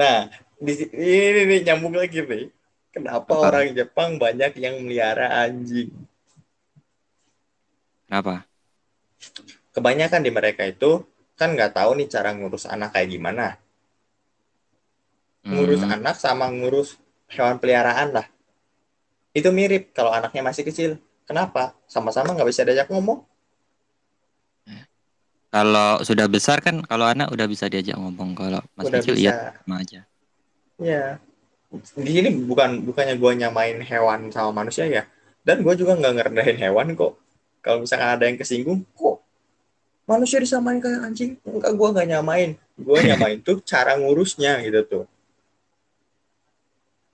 Nah, di ini nih nyambung lagi nih. Kenapa Apa? orang Jepang banyak yang melihara anjing? Kenapa? Kebanyakan di mereka itu kan nggak tahu nih cara ngurus anak kayak gimana. Ngurus Hmm, anak sama ngurus hewan peliharaan lah. Itu mirip kalau anaknya masih kecil. Kenapa? Sama-sama nggak bisa diajak ngomong. Kalau sudah besar kan, kalau anak udah bisa diajak ngomong. Kalau masih Udah kecil iya sama aja. Ya. Di sini bukan bukannya gua nyamain hewan sama manusia ya. Dan gua juga nggak ngerendahin hewan kok. Kalau misalkan ada yang kesinggung, kok manusia disamain kayak anjing? Enggak, gua nggak nyamain. Gua nyamain tuh cara ngurusnya gitu tuh.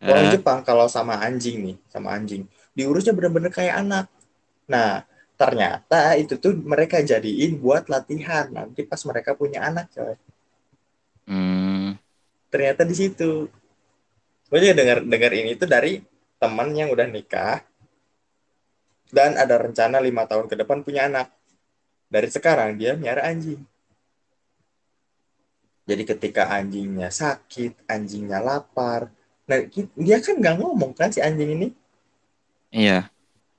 Orang Eh, Jepang kalau sama anjing nih, sama anjing, diurusnya bener-bener kayak anak. Nah, ternyata itu tuh mereka jadiin buat latihan nanti pas mereka punya anak, coy. hmm, Ternyata di situ. Gue juga dengar dengar ini tuh dari teman yang udah nikah dan ada rencana lima tahun ke depan punya anak. Dari sekarang dia miara anjing. Jadi ketika anjingnya sakit, anjingnya lapar, nah dia kan nggak ngomong kan si anjing ini. iya.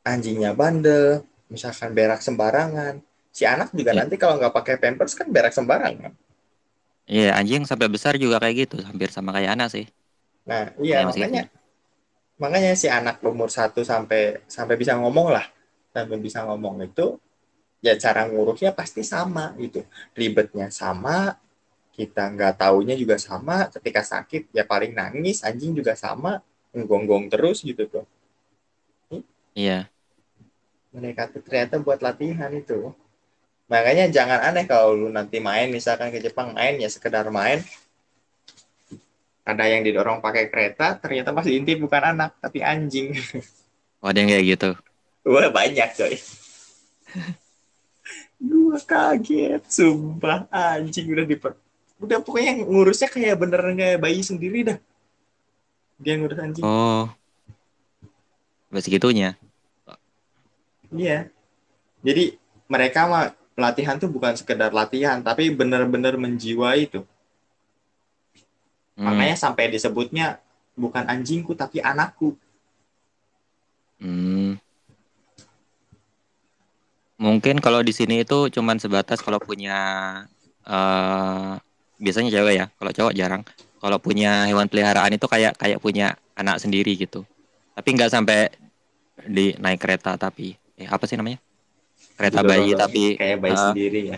anjingnya bandel, misalkan berak sembarangan. Si anak juga Iya. nanti kalau nggak pakai pampers kan berak sembarangan. Iya, anjing sampai besar juga kayak gitu, hampir sama kayak anak sih. Nah, iya Kayak masih makanya makanya si anak umur 1 sampai sampai bisa ngomong lah, sampai bisa ngomong itu ya cara ngurusnya pasti sama gitu. Ribetnya sama, kita nggak taunya juga sama, ketika sakit ya paling nangis, anjing juga sama, nggonggong terus gitu tuh. Iya. Mereka tuh ternyata buat latihan itu makanya jangan aneh kalau lu nanti main misalkan ke Jepang main ya sekedar main ada yang didorong pakai kereta ternyata pas diintip bukan anak tapi anjing Oh, ada yang kayak gitu. wah banyak coy gua kaget sumpah anjing udah diper udah pokoknya ngurusnya kayak beneran kayak bayi sendiri dah dia ngurus anjing Oh. Sampai segitunya. Iya. Jadi mereka mah latihan tuh bukan sekedar latihan, tapi benar-benar menjiwai itu. Hmm, Makanya sampai disebutnya bukan anjingku tapi anakku. hmm. Mungkin kalau di sini itu cuman sebatas kalau punya eh biasanya cewek ya. Kalau cowok jarang. Kalau punya hewan peliharaan itu kayak kayak punya anak sendiri gitu. Tapi nggak sampai di naik kereta tapi eh apa sih namanya? Kereta bayi Didorong-dorong tapi kayak bayi eh, sendiri ya.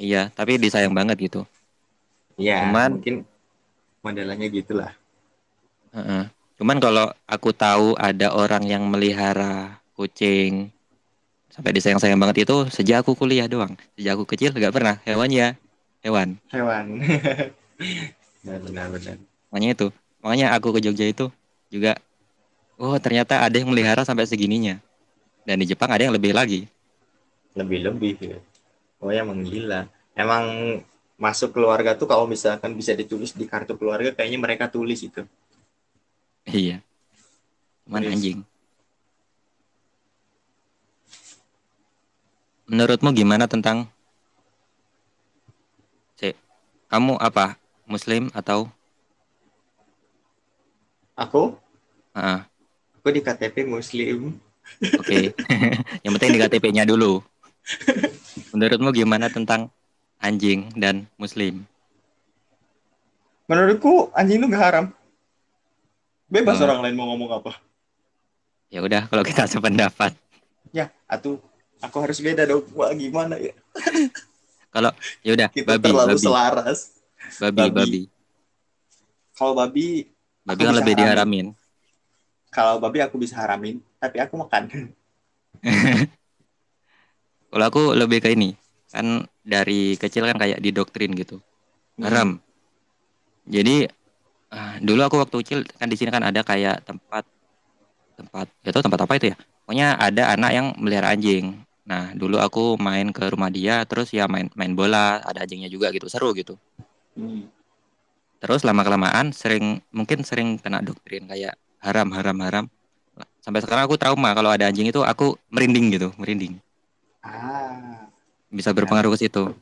iya, tapi disayang banget gitu. Iya, Cuman- mungkin modelannya gitulah. Heeh. Cuman kalau aku tahu ada orang yang melihara kucing sampai disayang-sayang banget itu sejak aku kuliah doang. Sejak aku kecil nggak pernah hewan ya hewan. Hewan. Benar, benar. Makanya itu. Makanya aku ke Jogja itu juga oh ternyata ada yang melihara sampai segininya. Dan di Jepang ada yang lebih lagi. Lebih-lebih ya. Oh ya menggila. Emang masuk keluarga tuh kalau misalkan bisa ditulis di kartu keluarga kayaknya mereka tulis itu. Iya. Cuman Yes. anjing. Menurutmu gimana tentang Cek, kamu apa? Muslim atau Aku, Heeh. aku di KTP Muslim. Oke. yang penting di KTP-nya dulu. Menurutmu gimana tentang anjing dan muslim? Menurutku anjing itu gak haram. Bebas Oh. orang lain mau ngomong apa. Ya udah kalau kita sependapat. Ya, atuh aku harus beda dong. Wah, gimana ya? Ya udah, babi, terlalu babi, selaras. babi, babi. babi. Kalau babi, Babi kan lebih haramin. diharamin. kalau babi aku bisa haramin, tapi aku makan. Kalau aku lebih ke ini. Kan dari kecil kan kayak didoktrin gitu. Haram. Jadi ah, dulu aku waktu kecil kan di sini kan ada kayak tempat tempat gak tahu tempat apa itu ya. Pokoknya ada anak yang melihara anjing. Nah, dulu aku main ke rumah dia terus ya main main bola, ada anjingnya juga gitu, seru gitu. Hmm. Terus lama kelamaan sering mungkin sering kena doktrin kayak haram haram haram. Sampai sekarang aku trauma kalau ada anjing itu aku merinding gitu, merinding. Ah, Bisa berpengaruh ke situ.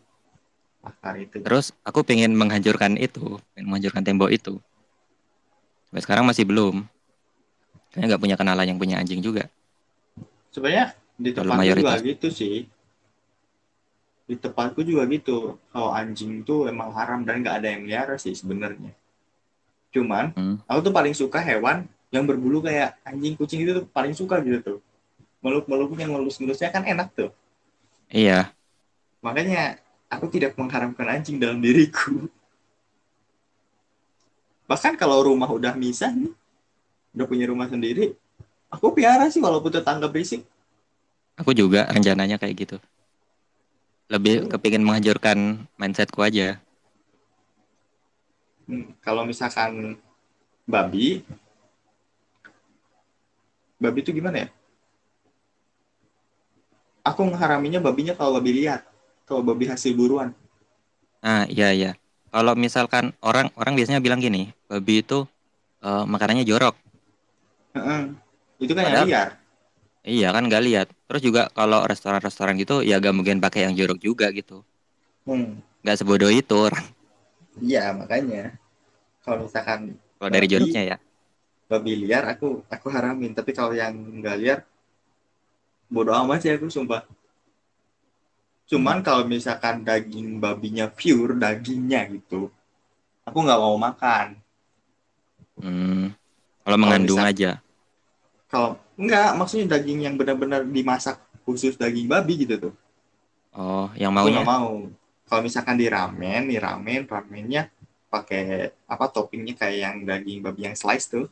akar itu Terus aku pengen menghancurkan itu, pengen menghancurkan tembok itu. Sampai sekarang masih belum. Kayaknya nggak punya kenalan yang punya anjing juga. sebenarnya di tempatku juga gitu sih di tempatku juga gitu kalau anjing tuh emang haram dan nggak ada yang melihara sih sebenarnya cuman Hmm. aku tuh paling suka hewan yang berbulu kayak anjing kucing itu tuh paling suka gitu tuh. Meluk-meluknya ngelus-ngelusnya kan enak tuh. Iya, makanya aku tidak mengharamkan anjing dalam diriku. Bahkan kalau rumah udah misah nih udah punya rumah sendiri aku piara sih walaupun tetangga berisik. Aku juga rencananya kayak gitu. Lebih kepingin menghancurkan mindsetku aja. Hmm, kalau misalkan babi babi itu gimana ya aku ngeharaminya babinya kalau babi lihat kalau babi hasil buruan Nah, iya iya. Kalau misalkan orang orang biasanya bilang gini, babi itu eh, makanannya jorok. Heeh. itu kan yang Padahal- liar Iya kan nggak lihat. Terus juga kalau restoran-restoran gitu ya gak mungkin pakai yang jorok juga gitu. Hmm, Nggak sebodoh itu orang iya makanya kalau misalkan kalau dari Babi. joroknya ya. Babi liar aku aku haramin. Tapi kalau yang nggak liar bodoh amat sih aku sumpah. Cuman kalau misalkan daging babinya pure dagingnya gitu aku nggak mau makan. Hmm. Kalau mengandung misal- aja. kalau enggak maksudnya daging yang benar-benar dimasak khusus daging babi gitu tuh. Oh, yang aku maunya nggak mau. Kalau misalkan di ramen di ramen ramennya pakai apa toppingnya kayak yang daging babi yang slice tuh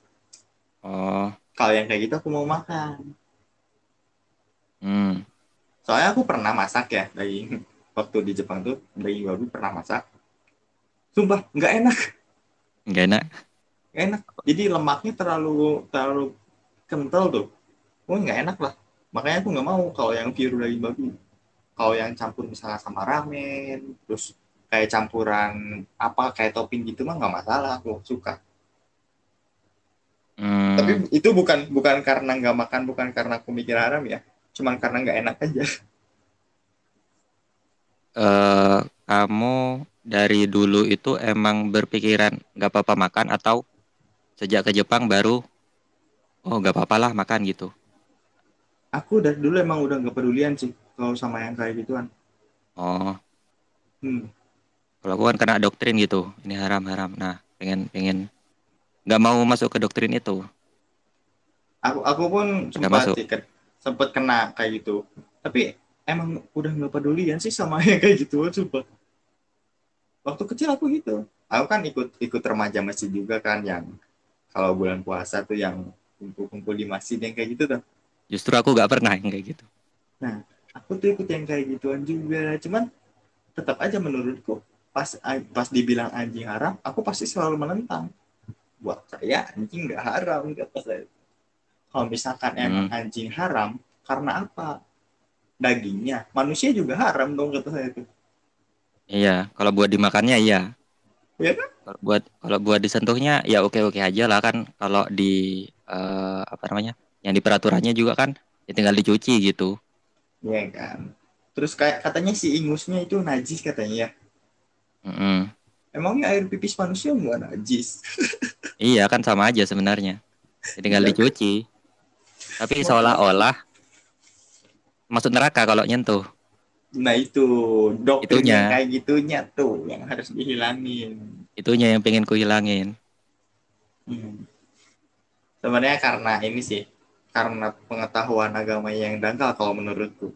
Oh, kalau yang kayak gitu aku mau makan. Hmm. soalnya aku pernah masak ya daging. Waktu di Jepang tuh daging babi pernah masak. Sumpah nggak enak. Nggak enak. nggak enak. Jadi lemaknya terlalu terlalu kental tuh. Oh nggak enak lah. Makanya aku nggak mau kalau yang pure daging babi. Kalau yang campur misalnya sama ramen terus kayak campuran apa kayak topping gitu mah nggak masalah. Aku suka itu bukan bukan karena nggak makan bukan karena aku mikir haram ya cuman karena nggak enak aja eh, kamu dari dulu itu emang berpikiran nggak apa-apa makan atau sejak ke Jepang baru oh nggak apa-apa lah makan gitu. aku dari dulu emang udah nggak pedulian sih kalau sama yang kayak gituan Oh, hmm. kalau aku kan kena doktrin gitu, ini haram-haram. Nah, pengen pengen nggak mau masuk ke doktrin itu. Aku aku pun Nggak sempat ke- sempet kena kayak gitu. Tapi emang udah nggak pedulian sih sama yang kayak gitu coba. Waktu kecil aku gitu. Aku kan ikut ikut remaja masjid juga kan yang kalau bulan puasa tuh yang kumpul-kumpul di masjid yang kayak gitu tuh. Justru aku nggak pernah yang kayak gitu. aku tuh ikut yang kayak gituan juga. Cuman tetap aja menurutku pas pas dibilang anjing haram aku pasti selalu menentang. Buat saya anjing nggak haram kata saya kalau misalkan emang anjing haram karena apa dagingnya manusia juga haram dong kata saya tuh Iya, kalau buat dimakannya iya. Iya kan? Kalau buat kalau buat disentuhnya ya oke-oke aja lah kan. Kalau di eh, apa namanya? Yang di peraturannya juga kan ya tinggal dicuci gitu. Iya kan terus kayak katanya si ingusnya itu najis katanya ya Mm-mm. emangnya air pipis manusia nggak najis Iya kan sama aja sebenarnya. Ya tinggal Iya kan? dicuci. Tapi seolah-olah masuk neraka kalau nyentuh. nah itu doktrin Itunya. yang kayak gitunya tuh yang harus dihilangin Itunya yang pengen kuhilangin. Hmm. Sebenarnya karena ini sih, karena pengetahuan agama yang dangkal kalau menurutku.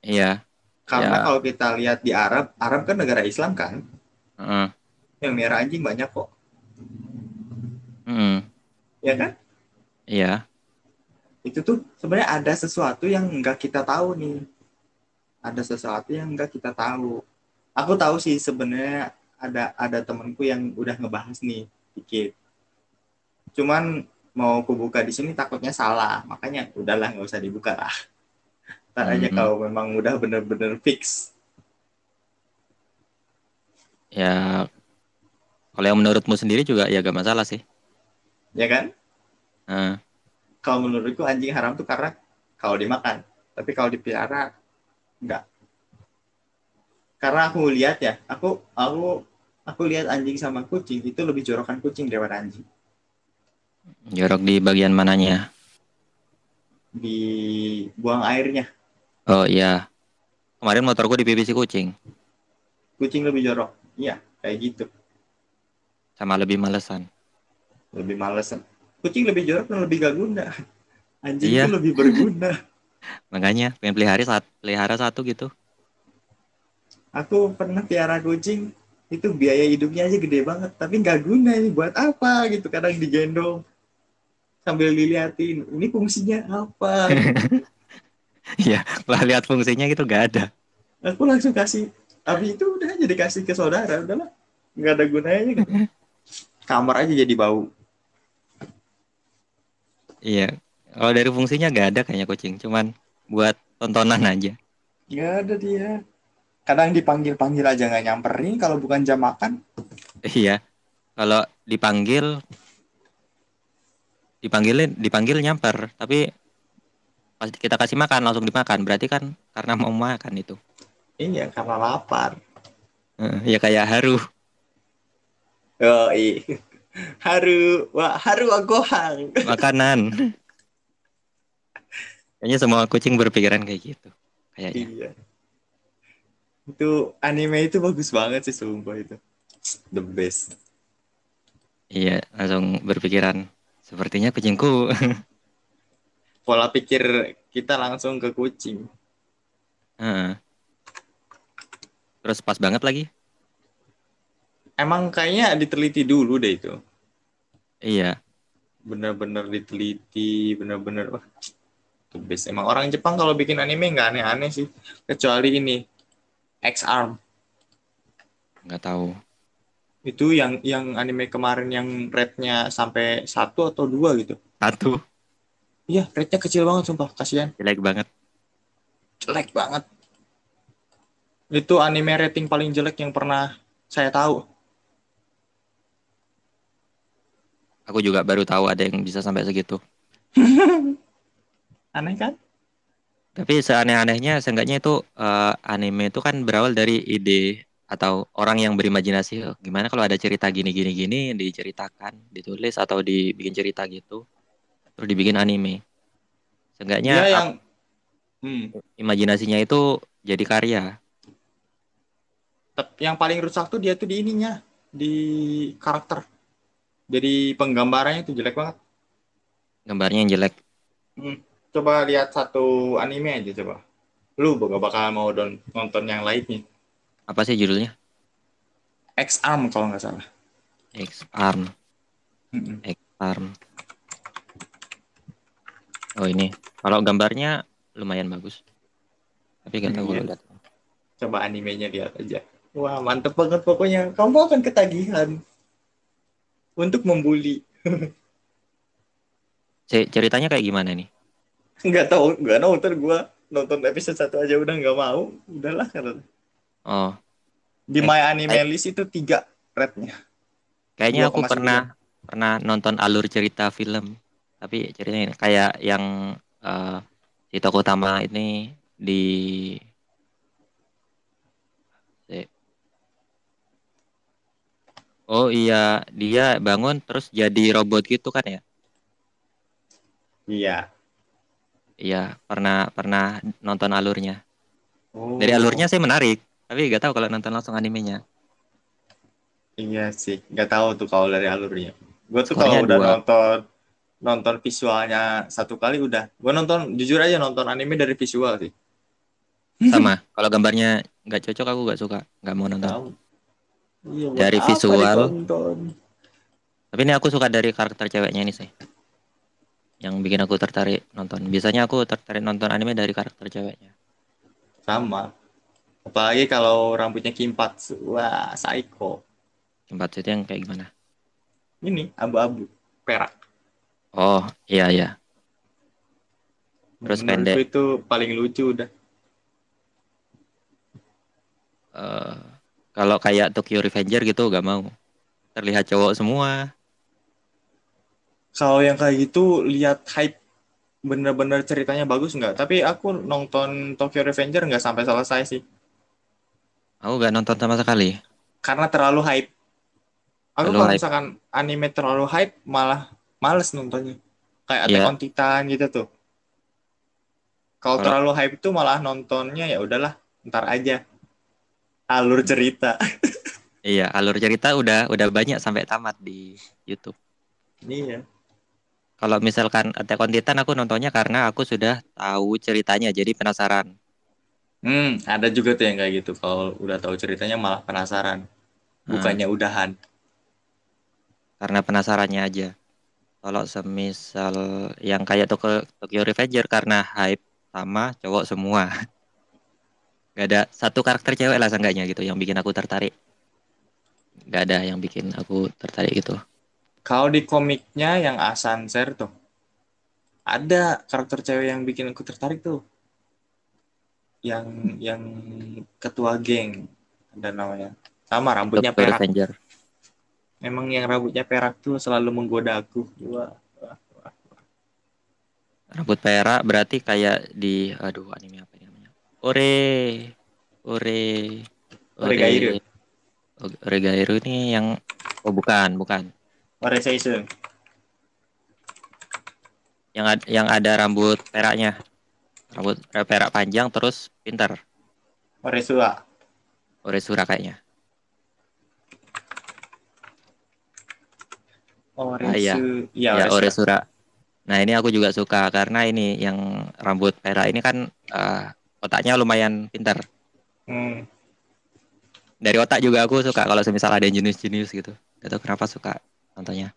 Iya. Karena Ya. kalau kita lihat di Arab, Arab kan negara Islam kan, Heeh. yang merah anjing banyak kok, Mm-mm. ya kan? Iya. Itu tuh sebenarnya ada sesuatu yang nggak kita tahu nih. Ada sesuatu yang nggak kita tahu. Aku tahu sih sebenarnya ada ada temanku yang udah ngebahas nih dikit. Cuman mau aku buka di sini takutnya salah, makanya udahlah nggak usah dibuka lah. Ntar aja Mhm. kalau memang udah bener-bener fix. Ya kalau yang menurutmu sendiri juga ya gak masalah sih. ya kan? Kalau menurutku anjing haram tuh karena kalau dimakan, tapi kalau dipelihara enggak. karena aku lihat ya aku aku aku lihat anjing sama kucing itu lebih jorokan kucing daripada anjing Jorok di bagian mananya? di buang airnya Oh iya. Kemarin motorku dipipisi kucing. kucing lebih jorok iya kayak gitu Sama lebih malesan. lebih males kucing lebih jorok dan lebih gak guna anjing Iya. itu lebih berguna Makanya pengen pelihara satu, pelihara satu gitu. aku pernah piara kucing itu biaya hidupnya aja gede banget tapi nggak guna ini buat apa gitu kadang digendong sambil diliatin ini fungsinya apa Iya, lah lihat fungsinya gitu gak ada. aku langsung kasih tapi itu udah jadi kasih ke saudara udahlah nggak ada gunanya gitu. kamar aja jadi bau Iya. Kalau dari fungsinya gak ada kayaknya kucing, cuman buat tontonan aja. nggak ada dia kadang dipanggil panggil aja nggak nyamperin kalau bukan jam makan Iya. Kalau dipanggil dipanggilin dipanggil nyamper, tapi pas kita kasih makan langsung dimakan. Berarti kan karena mau makan itu. iya karena lapar Heeh, Ya kayak haru. oh iya haru wah haru agohang makanan. Kayaknya semua kucing berpikiran kayak gitu. Kayaknya. Iya. Itu anime itu bagus banget sih sumpah itu. The best. Iya, langsung berpikiran sepertinya kucingku. Pola pikir kita langsung ke kucing. Heeh. Terus pas banget lagi. Emang kayaknya diteliti dulu deh itu. Iya. Bener-bener diteliti, bener-bener wah the best. Emang orang Jepang kalau bikin anime nggak aneh-aneh sih. Kecuali ini X-Arm. nggak tahu. Itu yang yang anime kemarin yang rate-nya sampai satu atau dua gitu. Satu Iya, rate-nya kecil banget sumpah. Kasihan. jelek banget. jelek banget. Itu anime rating paling jelek yang pernah saya tahu. Aku juga baru tahu ada yang bisa sampai segitu. Aneh kan? Tapi seaneh-anehnya, seenggaknya itu eh, anime itu kan berawal dari ide atau orang yang berimajinasi "Oh, gimana kalau ada cerita gini gini gini diceritakan, ditulis atau dibikin cerita gitu, terus dibikin anime. Seenggaknya ap- yang hmm, imajinasinya itu jadi karya. yang paling rusak tuh dia tuh di ininya, di karakter. Jadi penggambarannya itu jelek banget. Gambarnya yang jelek. Coba lihat satu anime aja coba. Lu gak bakal mau don- nonton yang lainnya. Apa sih judulnya? X-Arm kalau nggak salah. X Arm. Mm-mm. X Arm. Oh ini. Kalau gambarnya lumayan bagus. Tapi nggak tahu Iya. kalau lihat. Coba animenya lihat aja. Wah mantep banget pokoknya. Kamu akan ketagihan untuk membuli. Ceritanya kayak gimana nih? nggak tahu nggak nonton gue nonton episode satu aja udah nggak mau udahlah karena Oh, di Eh, my anime list itu tiga rate-nya kayaknya aku 2,9. pernah pernah nonton alur cerita film. Tapi ceritanya kayak yang eh, si tokoh utama ini di Oh iya, dia bangun terus jadi robot gitu kan ya? iya Iya, pernah pernah nonton alurnya. oh, Dari alurnya sih menarik, tapi nggak tahu kalau nonton langsung animenya. iya sih nggak tahu tuh kalau dari alurnya gue tuh kalau udah dua. nonton nonton visualnya satu kali udah gue nonton jujur aja nonton anime dari visual sih Sama, kalau gambarnya nggak cocok aku nggak suka, nggak mau nonton. tahu iya, Dari visual. Tapi ini aku suka dari karakter ceweknya ini sih. Yang bikin aku tertarik nonton. Biasanya aku tertarik nonton anime dari karakter ceweknya. sama apalagi kalau rambutnya kimpat wah psycho Tempat itu yang kayak gimana? ini abu-abu perak Oh, iya iya. Terus Menurutku pendek. itu paling lucu udah Eh, kalau kayak Tokyo Revenger gitu gak mau. Terlihat cowok semua. kalau yang kayak gitu lihat hype bener-bener ceritanya bagus nggak tapi aku nonton Tokyo Revenger nggak sampai selesai sih Aku gak nonton sama sekali. karena terlalu hype. Aku Terlalu kalau hype. misalkan anime terlalu hype malah males nontonnya. Kayak Attack Iya. on Titan gitu tuh. Kalau Kalau- terlalu hype itu malah nontonnya ya udahlah, ntar aja. Alur cerita. Iya, alur cerita udah udah banyak sampai tamat di YouTube. iya. Kalau misalkan Attack on Titan aku nontonnya karena aku sudah tahu ceritanya, jadi penasaran. Hmm, ada juga tuh yang kayak gitu. Kalau udah tahu ceritanya malah penasaran. Nah, Bukannya udahan. karena penasarannya aja. Kalau semisal yang kayak Tokyo, Tokyo Revenger karena hype sama cowok semua. Gak ada satu karakter cewek lah seenggaknya gitu yang bikin aku tertarik. Gak ada yang bikin aku tertarik gitu. Kalau di komiknya yang Asanser tuh, ada karakter cewek yang bikin aku tertarik tuh. Yang yang ketua geng ada namanya. Sama rambutnya perak. Revenger. Memang yang rambutnya perak tuh selalu menggoda aku. Wah, wah, wah. Rambut perak berarti kayak di aduh anime apa namanya? Ore. Ore. Oregairu. Oregairu ini yang oh bukan, bukan. Oreseisu. Yang ad- yang ada rambut peraknya. Rambut perak panjang terus pinter. Oresua. Oresura kayaknya. Oresu. Iya, Ya, Oresura. Oresura. Nah, ini aku juga suka karena ini yang rambut perak ini kan eh, otaknya lumayan pintar. Hmm. Dari otak juga aku suka kalau semisal ada yang jenius-jenius gitu. Gak tau kenapa suka nontonnya.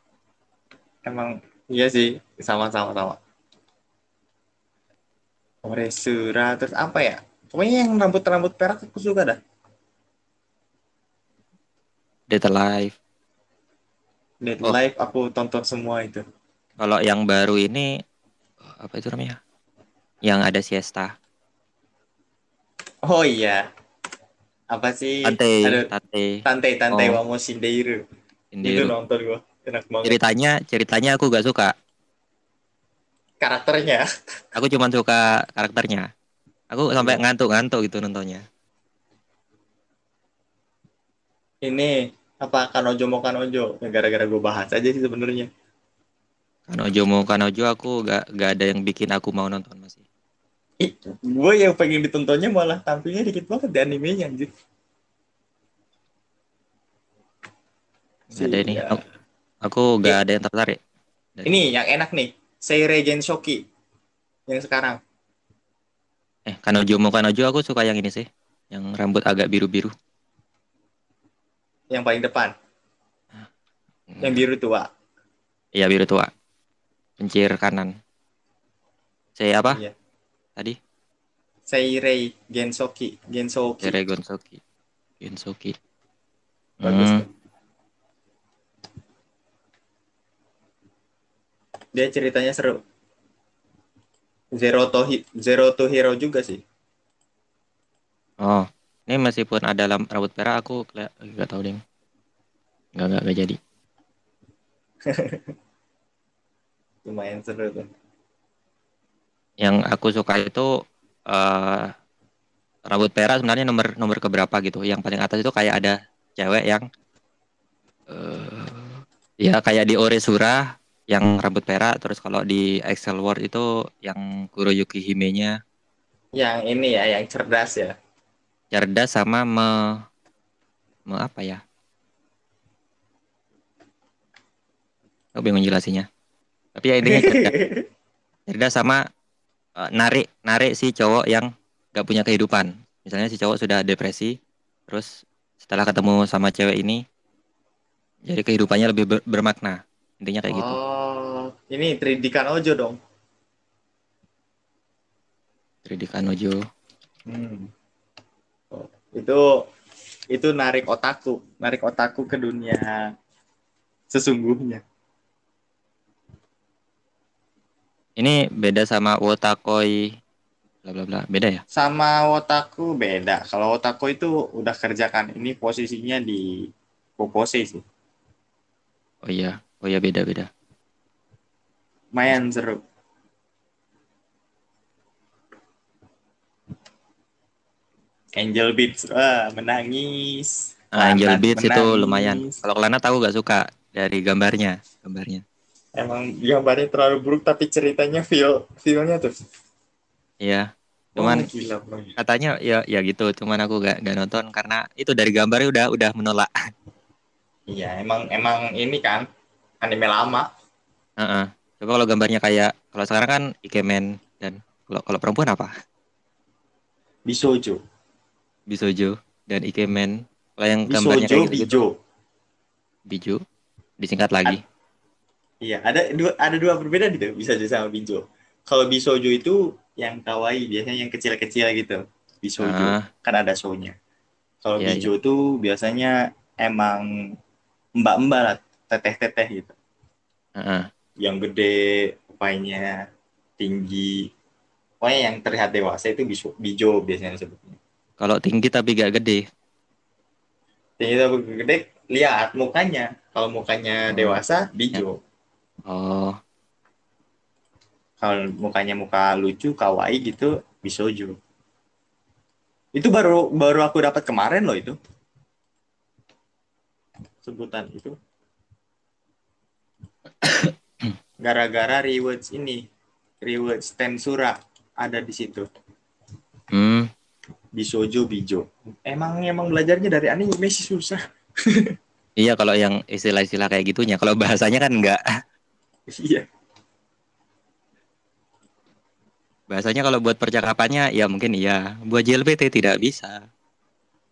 Emang iya sih, sama-sama sama. Oresura terus apa ya? Pokoknya yang rambut-rambut perak aku suka dah. Dead Alive. Dead Oh. Life aku tonton semua itu. Kalau yang baru ini apa itu namanya? Yang ada siesta. Oh iya. Apa sih? Tante, Aduh, Tante. Tante Tante Oh. wa Shindeiru. Itu Sendiri. nonton gua. Enak banget. Ceritanya, ceritanya aku gak suka. Karakternya. Aku cuma suka karakternya. Aku sampai ngantuk-ngantuk gitu nontonnya. Ini apa Kanojo mau Kanojo? Ya, Gara-gara gue bahas aja sih sebenarnya. Kanojo mau Kanojo aku gak, gak ada yang bikin aku mau nonton masih. Gue yang pengen ditontonnya malah tampilnya dikit banget di animenya anjir. Gak ada ini. Iya. Aku, aku gak ada yang tertarik. Ini yang enak nih. Seirei Genshoki. Yang sekarang. Eh, Kanojo mau Kanojo aku suka yang ini sih. Yang rambut agak biru-biru. Yang paling depan. Yang biru tua. Iya biru tua. Pencir kanan. Saya apa Iya. Tadi? Seirei Gensoki. Gensoki. Jere Gonsoki. Gensoki. Bagus. Hmm. Dia ceritanya seru. Zero to, Zero to Hero juga sih. Oh, ini meskipun ada lam- rambut perak aku keli- gak tahu deh. Gak, gak, gak jadi. Lumayan seru tuh. Yang aku suka itu eh rambut perak sebenarnya nomor nomor keberapa gitu. Yang paling atas itu kayak ada cewek yang eh ya kayak di Oresura yang rambut perak terus kalau di Excel World itu yang Kuroyuki Hime-nya Yang ini ya, yang cerdas ya. cerdas sama me, me apa ya? Aku bingung jelasinnya. Tapi ya intinya cerdas, cerdas sama eh, narik narik si cowok yang gak punya kehidupan. Misalnya si cowok sudah depresi, terus setelah ketemu sama cewek ini, jadi kehidupannya lebih ber- bermakna. Intinya kayak gitu. oh, ini 3D Kanojo dong. 3D Kanojo. Hmm. Oh, itu itu narik otaku, narik otaku ke dunia sesungguhnya. Ini beda sama Wotakoi bla bla bla. Beda ya? Sama otaku beda. Kalau otaku itu udah kerjakan ini posisinya di Popose sih. Oh iya. Oh iya beda-beda. Lumayan seru. Angel Beats, wah menangis. Ah, Angel Beats itu menangis. lumayan. Kalau Kelana tahu gak suka dari gambarnya, gambarnya. Emang gambarnya terlalu buruk tapi ceritanya feel feelnya tuh. Iya. Cuman oh, gila, bro. katanya ya ya gitu, cuman aku gak, gak nonton karena itu dari gambarnya udah udah menolak. Iya, emang emang ini kan anime lama. Heeh. Coba kalau gambarnya kayak kalau sekarang kan Ikemen dan kalau kalau perempuan apa? Bisojo. Bisojo dan Ikemen. Kalau yang gambarnya Bisojo, kayak gitu, Bijo. Biju disingkat lagi. Iya, ada dua ada dua perbedaan gitu, Bisojo sama Bijo. Kalau Bisojo itu yang kawaii, biasanya yang kecil-kecil gitu. Bisojo. Ah, Kan ada show-nya. Kalau Iya, Bijo tuh biasanya emang mbak-mbak lah, teteh-teteh gitu. heeh. Yang gede, upainya tinggi. Pokoknya yang terlihat dewasa itu biso, Bijo biasanya sebutnya. Kalau tinggi tapi gak gede. Tinggi tapi gede, lihat mukanya. Kalau mukanya Hmm. dewasa, Bijo. Oh, kalau mukanya muka lucu kawaii gitu bisojo itu baru baru aku dapat kemarin loh itu. Sebutan itu. Gara-gara rewards ini rewards tensura ada di situ. Hmm. bisojo bijo emang emang belajarnya dari anime sih susah. Iya kalau yang istilah-istilah kayak gitunya. Kalau bahasanya kan enggak. Iya Bahasanya kalau buat percakapannya ya mungkin iya. Buat JLPT tidak bisa.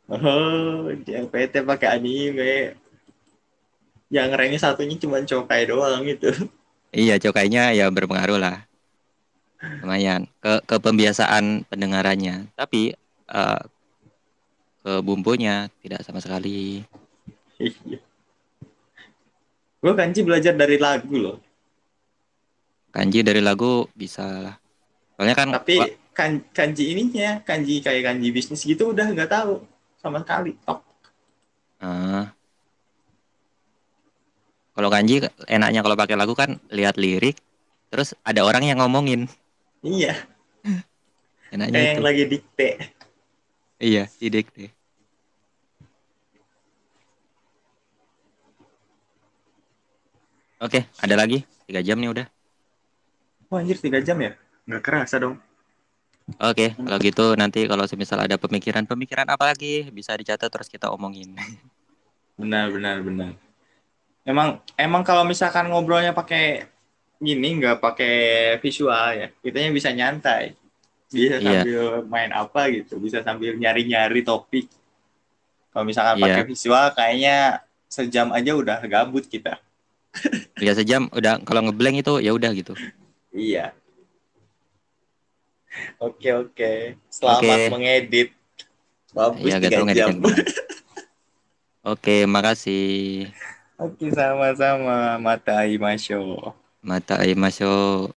oh JLPT pakai anime yang ranknya satunya cuma cokai doang gitu Iya, cokainya ya berpengaruh lah. Lumayan ke ke pembiasaan pendengarannya. Tapi eh, ke bumbunya tidak sama sekali. Iya. Gue kanji belajar dari lagu loh. Kanji dari lagu bisa lah. Soalnya kan Tapi kan, kanji ininya, kanji kayak kanji bisnis gitu udah nggak tahu sama sekali. Tok. ah. kalau kanji enaknya kalau pakai lagu kan lihat lirik terus ada orang yang ngomongin. Iya, Enaknya kayak itu. yang lagi dikte. Iya, sidik deh. Oke, ada lagi? Tiga jam nih udah. Wah anjir 3 jam ya? Nggak kerasa dong. Oke, kalau gitu nanti kalau semisal ada pemikiran-pemikiran apa lagi bisa dicatat terus kita omongin. Benar, benar, benar. Emang emang kalau misalkan ngobrolnya pakai gini nggak pakai visual ya, kitanya bisa nyantai. Bisa Iya. sambil main apa gitu, bisa sambil nyari-nyari topik. Kalau misalkan Iya. pakai visual kayaknya sejam aja udah gabut kita. Ya sejam udah kalau ngeblank itu ya udah gitu. Iya. Oke oke. Selamat Oke. mengedit. Bagus Iya, tiga jam. gimana. Oke, makasih. Oke sama-sama. Mata Imasho. Mata Aimasho.